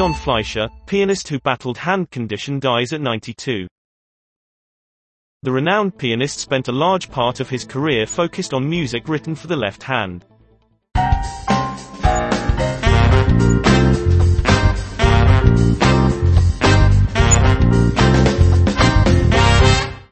Leon Fleisher, pianist who battled hand condition dies at 92. The renowned pianist spent a large part of his career focused on music written for the left hand.